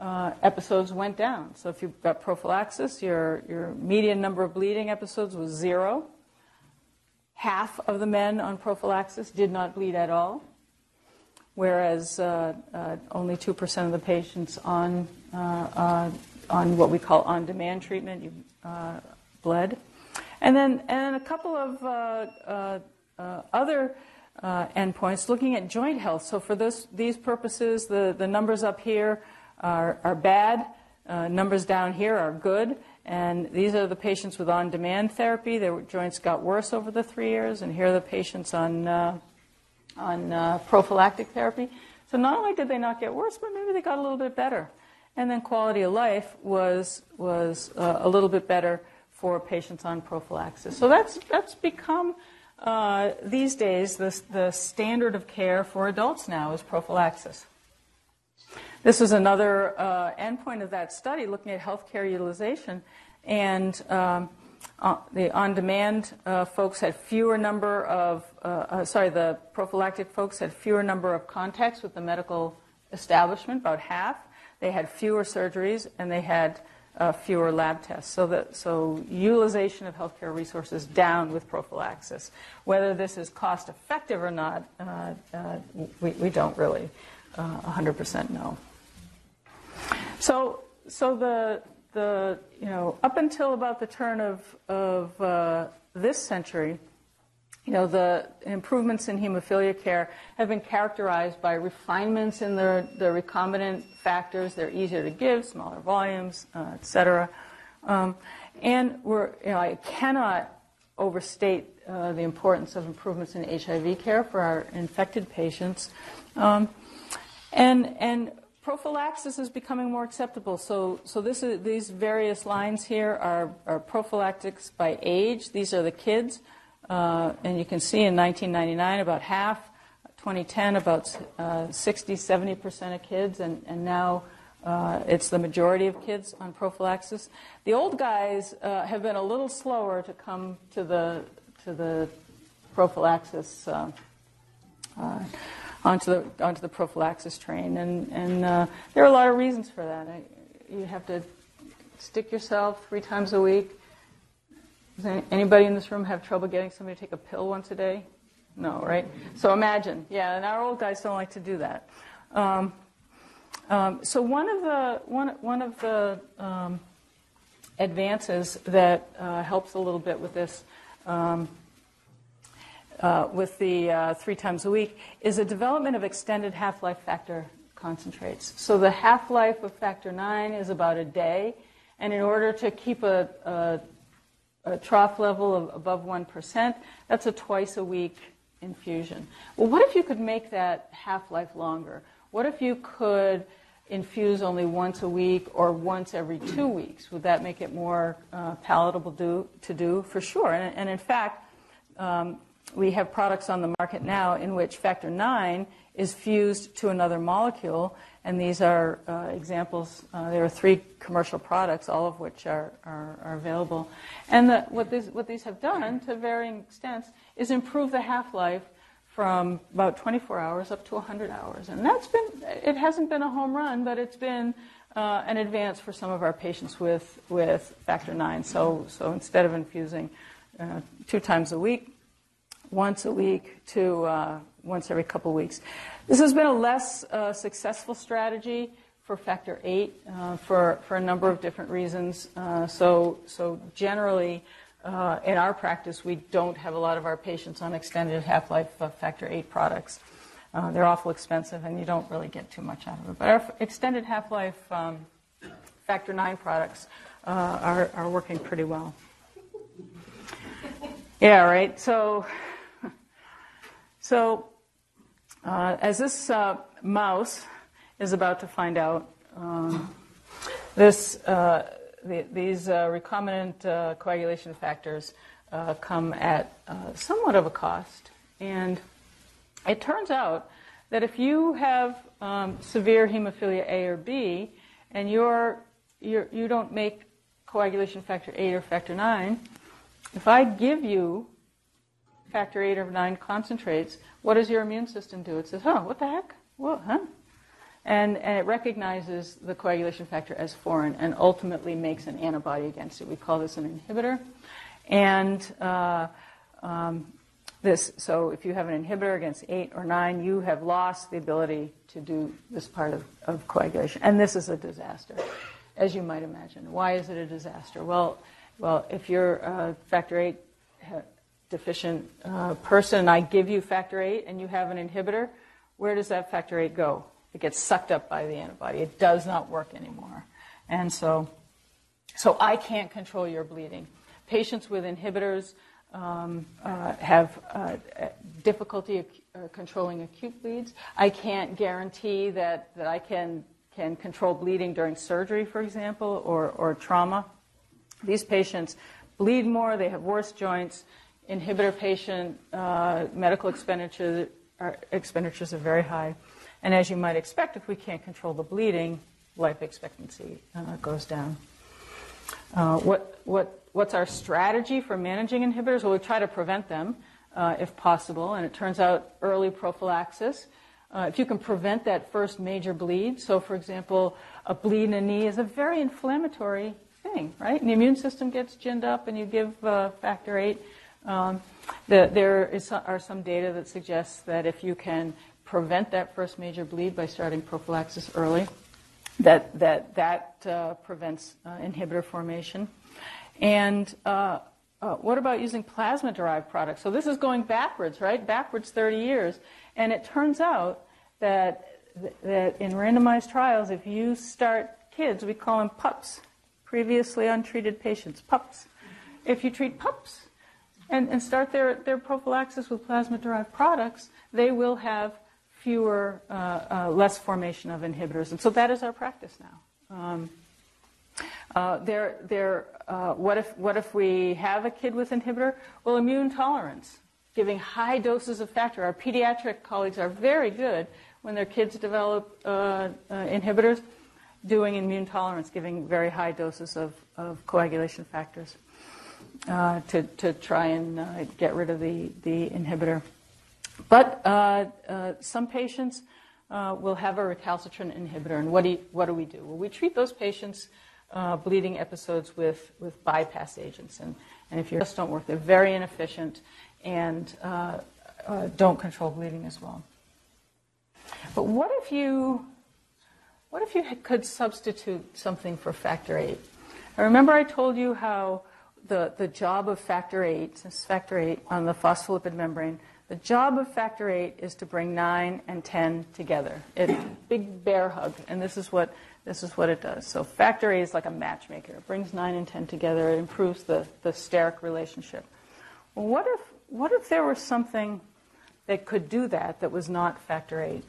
uh, episodes went down. So if you've got prophylaxis, your your median number of bleeding episodes was zero half of the men on prophylaxis did not bleed at all, whereas uh, uh, only 2% of the patients on, uh, uh, on what we call on demand treatment uh, bled. And then and a couple of other endpoints looking at joint health. So, for this, these purposes, the, the numbers up here are, are bad, numbers down here are good. And these are the patients with on demand therapy. Their joints got worse over the three years. And here are the patients on, uh, on uh, prophylactic therapy. So not only did they not get worse, but maybe they got a little bit better. And then quality of life was, was uh, a little bit better for patients on prophylaxis. So that's, that's become, uh, these days, the, the standard of care for adults now is prophylaxis. This was another uh, endpoint of that study looking at healthcare utilization. And um, uh, the on demand uh, folks had fewer number of, uh, uh, sorry, the prophylactic folks had fewer number of contacts with the medical establishment, about half. They had fewer surgeries and they had uh, fewer lab tests. So, that, so utilization of healthcare resources down with prophylaxis. Whether this is cost effective or not, we, we don't really 100% know. So, so the, the, you know, up until about the turn of, of uh, this century, you know, the improvements in hemophilia care have been characterized by refinements in the, the recombinant factors. They're easier to give, smaller volumes, uh, et cetera. Um, and we're, you know, I cannot overstate uh, the importance of improvements in HIV care for our infected patients. Um, And, and prophylaxis is becoming more acceptable. So, so is, these various lines here are, are prophylactics by age. These are the kids. Uh, and you can see in 1999, about half. 2010, about uh, 60, 70% of kids. And, and now uh, it's the majority of kids on prophylaxis. The old guys uh, have been a little slower to come to the, to the prophylaxis. Onto the onto the prophylaxis train, and and uh, there are a lot of reasons for that. You have to stick yourself three times a week. Does anybody in this room have trouble getting somebody to take a pill once a day? No, right? So imagine, yeah, and our old guys don't like to do that. Um, um, so one of the one one of the um, advances that uh, helps a little bit with this um, uh, with the uh, three times a week is a development of extended half-life factor concentrates. So the half-life of factor nine is about a day, and in order to keep a, a, a trough level of above one percent, that's a twice a week infusion. Well, what if you could make that half-life longer? What if you could infuse only once a week or once every two weeks? Would that make it more uh, palatable do, to do? For sure. And, and in fact, um, we have products on the market now in which factor IX is fused to another molecule, and these are uh, examples. Uh, there are three commercial products, all of which are, are, are available. And the, what, this, what these have done, to varying extents, is improve the half life from about 24 hours up to 100 hours. And that's been, it hasn't been a home run, but it's been uh, an advance for some of our patients with, with factor IX. So, so instead of infusing uh, two times a week, once a week to uh, once every couple of weeks. This has been a less uh, successful strategy for factor eight uh, for, for a number of different reasons. Uh, so, so generally, uh, in our practice, we don't have a lot of our patients on extended half-life factor eight products. Uh, they're awful expensive, and you don't really get too much out of it. But our extended half-life um, factor nine products are, are working pretty well. Yeah, right. So so, uh, as this uh, mouse is about to find out, um, this, uh, the, these uh, recombinant uh, coagulation factors uh, come at somewhat of a cost. And it turns out that if you have um, severe hemophilia A or B, and you're, you're, you do not make coagulation factor 8 or factor 9, if I give you factor 8 or 9 concentrates, what does your immune system do? It says, huh, what the heck? What, huh? And, and it recognizes the coagulation factor as foreign and ultimately makes an antibody against it. We call this an inhibitor. And uh, um, this, so if you have an inhibitor against 8 or 9, you have lost the ability to do this part of, of coagulation. And this is a disaster, as you might imagine. Why is it a disaster? Well, well, if you're factor 8 deficient uh, person, I give you factor VIII and you have an inhibitor, where does that factor VIII go? It gets sucked up by the antibody. It does not work anymore. And so, so I can't control your bleeding. Patients with inhibitors um, uh, have uh, difficulty uh, controlling acute bleeds. I can't guarantee that, that I can, can control bleeding during surgery, for example, or, or trauma. These patients bleed more, they have worse joints, inhibitor patient uh, medical expenditure are, expenditures are very high. And as you might expect, if we can't control the bleeding, life expectancy uh, goes down. Uh, what, what, what's our strategy for managing inhibitors? Well, we try to prevent them uh, if possible, and it turns out early prophylaxis. Uh, if you can prevent that first major bleed, so for example, a bleed in a knee is a very inflammatory thing, right? And the immune system gets ginned up, and you give uh, factor VIII um, the, there is, are some data that suggests that if you can prevent that first major bleed by starting prophylaxis early, that that that uh, prevents uh, inhibitor formation. And uh, uh what about using plasma-derived products? So this is going backwards, right? Backwards 30 years, and it turns out that that in randomized trials, if you start kids, we call them pups, previously untreated patients, pups. If you treat pups and, and start their, their prophylaxis with plasma derived products, they will have fewer, uh, uh, less formation of inhibitors. And so that is our practice now. Um, uh, there, there, uh, what, if, what if we have a kid with inhibitor? Well, immune tolerance, giving high doses of factor. Our pediatric colleagues are very good when their kids develop uh, uh, inhibitors, doing immune tolerance, giving very high doses of, of coagulation factors uh, to, to try and uh, get rid of the, the inhibitor. But uh, uh, some patients uh, will have a recalcitrant inhibitor, and what do, you, what do we do? Well, we treat those patients uh, bleeding episodes with, with bypass agents, and, and if you just don't work, they're very inefficient and don't control bleeding as well. But what if you what if you could substitute something for factor VIII? I remember I told you how the, the job of factor VIII, this factor VIII on the phospholipid membrane, the job of factor VIII is to bring 9 and 10 together. It's a big bear hug, and this is what this is what it does. So factor VIII is like a matchmaker. It brings 9 and 10 together. It improves the, the steric relationship. Well, what if, what if there was something that could do that that was not factor VIII?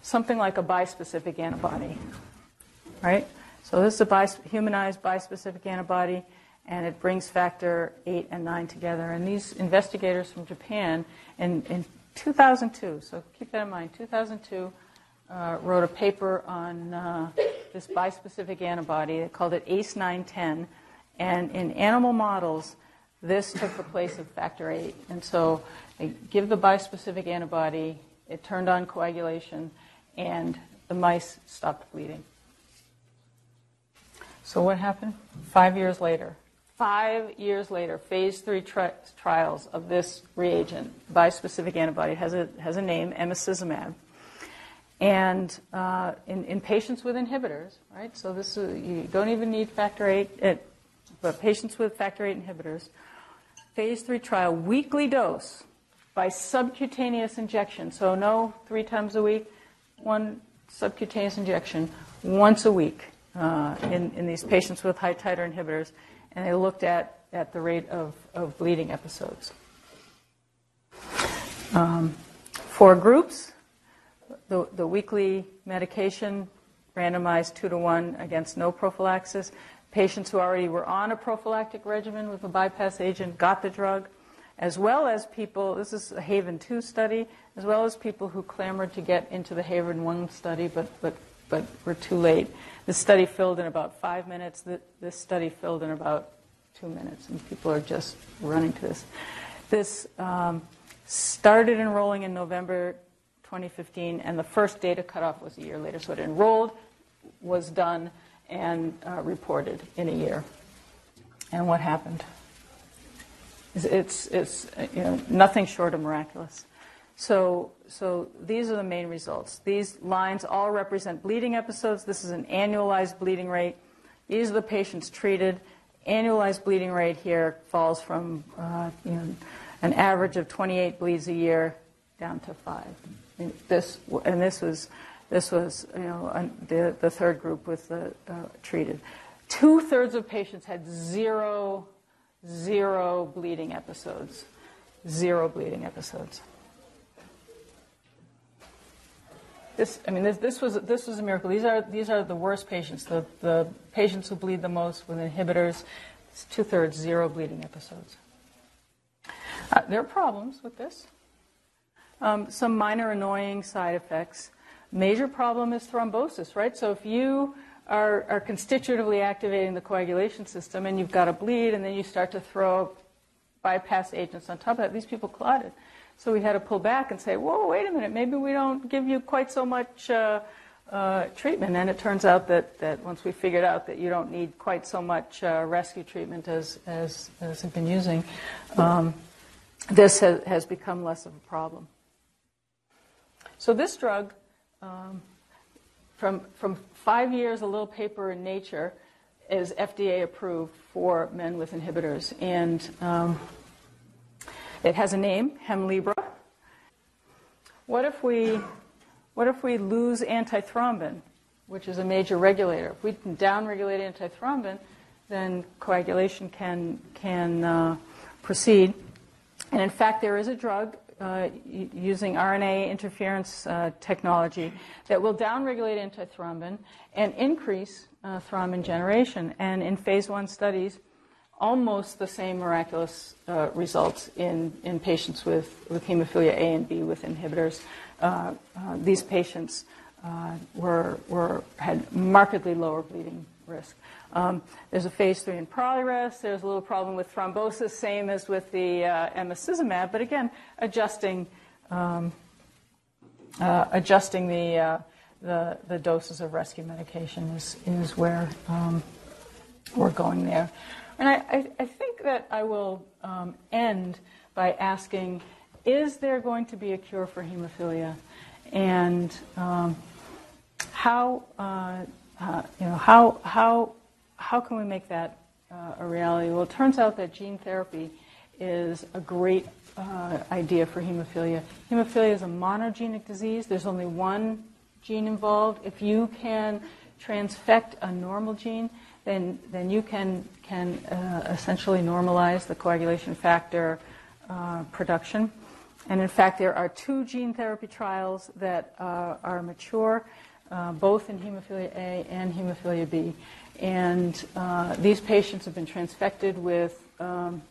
Something like a bispecific antibody, right? So this is a bis- humanized bispecific antibody, and it brings factor 8 and 9 together. And these investigators from Japan in, in 2002, so keep that in mind, 2002, uh, wrote a paper on uh, this bispecific antibody. They called it ACE910. And in animal models, this took the place of factor VIII. And so they give the bispecific antibody, it turned on coagulation, and the mice stopped bleeding. So what happened? Five years later. Five years later, phase three tri- trials of this reagent, bispecific antibody, has a, has a name, emicizumab. And uh, in, in, patients with inhibitors, right? So this is, you don't even need factor eight, it, but patients with factor eight inhibitors, phase three trial, weekly dose by subcutaneous injection. So no three times a week, one subcutaneous injection once a week uh, in, in these patients with high titer inhibitors, and they looked at, at the rate of, of bleeding episodes. Um, four groups the, the weekly medication randomized two to one against no prophylaxis. Patients who already were on a prophylactic regimen with a bypass agent got the drug, as well as people, this is a Haven 2 study, as well as people who clamored to get into the Haven 1 study but, but, but we're too late. This study filled in about five minutes. This study filled in about two minutes, and people are just running to this. This um, started enrolling in November 2015, and the first data cutoff was a year later. So it enrolled, was done, and uh, reported in a year. And what happened? It's, it's, it's you know, nothing short of miraculous. So, so these are the main results. These lines all represent bleeding episodes. This is an annualized bleeding rate. These are the patients treated. Annualized bleeding rate here falls from uh, you know, an average of 28 bleeds a year down to five. And this and this was this was you know the the third group with the uh, treated. Two thirds of patients had zero zero bleeding episodes, zero bleeding episodes. This, I mean, this, this, was this was a miracle. These are these are the worst patients, the the patients who bleed the most with inhibitors. It's Two thirds, zero bleeding episodes. Uh, there are problems with this. Um, some minor annoying side effects. Major problem is thrombosis, right? So if you are, are constitutively activating the coagulation system and you've got a bleed and then you start to throw bypass agents on top of that, these people clotted. So we had to pull back and say, whoa, wait a minute, maybe we don't give you quite so much uh, uh, treatment. And it turns out that, that once we figured out that you don't need quite so much uh, rescue treatment as, as, as have been using, um, this has, has become less of a problem. So this drug, um, from, from five years, a little paper in Nature, is FDA approved for men with inhibitors. And um, it has a name, Hemlibra. What if we, what if we lose antithrombin, which is a major regulator? If we can downregulate antithrombin, then coagulation can, can uh, proceed. And in fact, there is a drug uh, using RNA interference uh, technology that will downregulate antithrombin and increase uh, thrombin generation. And in phase one studies, almost the same miraculous uh, results in, in patients with, with hemophilia A and B with inhibitors. Uh, uh, these patients uh, were, were, had markedly lower bleeding risk. Um, there's a phase three in progress. There's a little problem with thrombosis, same as with the uh, emicizumab, but again, adjusting, um, uh, adjusting the, uh, the, the doses of rescue medication is, is where um, we're going there. And I, I, I think that I will um, end by asking is there going to be a cure for hemophilia? And um, how, uh, uh, you know, how, how, how can we make that uh, a reality? Well, it turns out that gene therapy is a great uh, idea for hemophilia. Hemophilia is a monogenic disease. There's only one gene involved. If you can transfect a normal gene, then, then you can, can uh, essentially normalize the coagulation factor uh, production. And in fact, there are two gene therapy trials that uh, are mature, uh, both in hemophilia A and hemophilia B. And uh, these patients have been transfected with, um,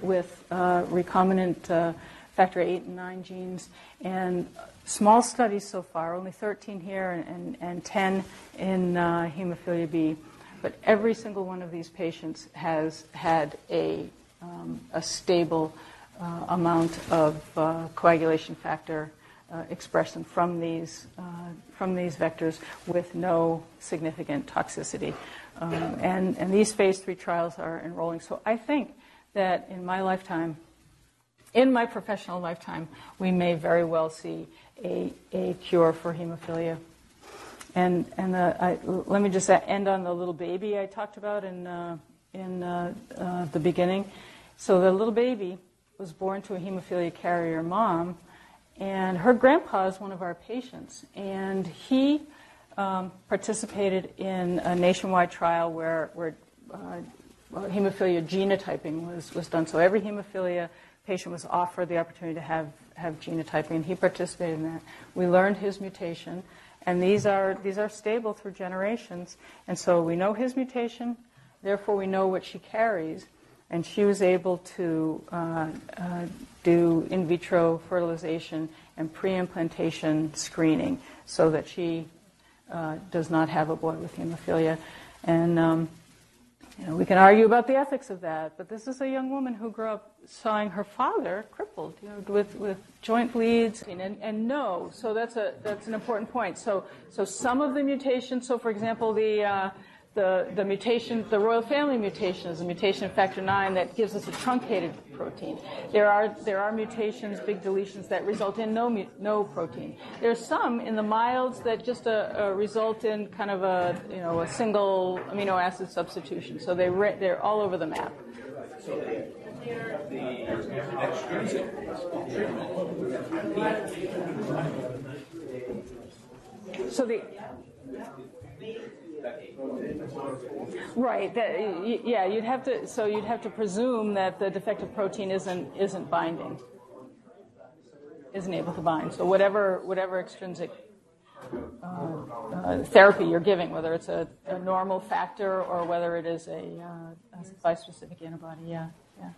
with uh, recombinant factor 8 and 9 genes. And small studies so far, only 13 here and, and, and 10 in uh, hemophilia B. But every single one of these patients has had a, um, a stable uh, amount of uh, coagulation factor uh, expression from these, uh, from these vectors with no significant toxicity. Um, and, and these phase three trials are enrolling. So I think that in my lifetime, in my professional lifetime, we may very well see a, a cure for hemophilia. And, and the, I, let me just end on the little baby I talked about in, uh, in uh, uh, the beginning. So the little baby was born to a hemophilia carrier mom, and her grandpa is one of our patients. And he um, participated in a nationwide trial where, where uh, hemophilia genotyping was, was done. So every hemophilia patient was offered the opportunity to have, have genotyping, and he participated in that. We learned his mutation, and these are, these are stable through generations. And so we know his mutation, therefore we know what she carries, and she was able to uh, uh, do in vitro fertilization and pre-implantation screening so that she uh, does not have a boy with hemophilia. And um, you know, we can argue about the ethics of that, but this is a young woman who grew up seeing her father crippled, you know, with, with joint bleeds and, and no. So that's a that's an important point. So so some of the mutations. So for example, the uh, the, the mutation, the royal family mutation is a mutation in factor IX that gives us a truncated protein. There are, there are mutations, big deletions, that result in no, no protein. There are some in the milds that just uh, uh, result in kind of a, you know, a single amino acid substitution. So they re- they're all over the map. So the Right. That, yeah, you'd have to. So you'd have to presume that the defective protein isn't isn't binding, isn't able to bind. So whatever whatever extrinsic uh, uh, therapy you're giving, whether it's a, a, normal factor or whether it is a, uh, a bispecific antibody, yeah, yeah.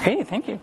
Okay, thank you.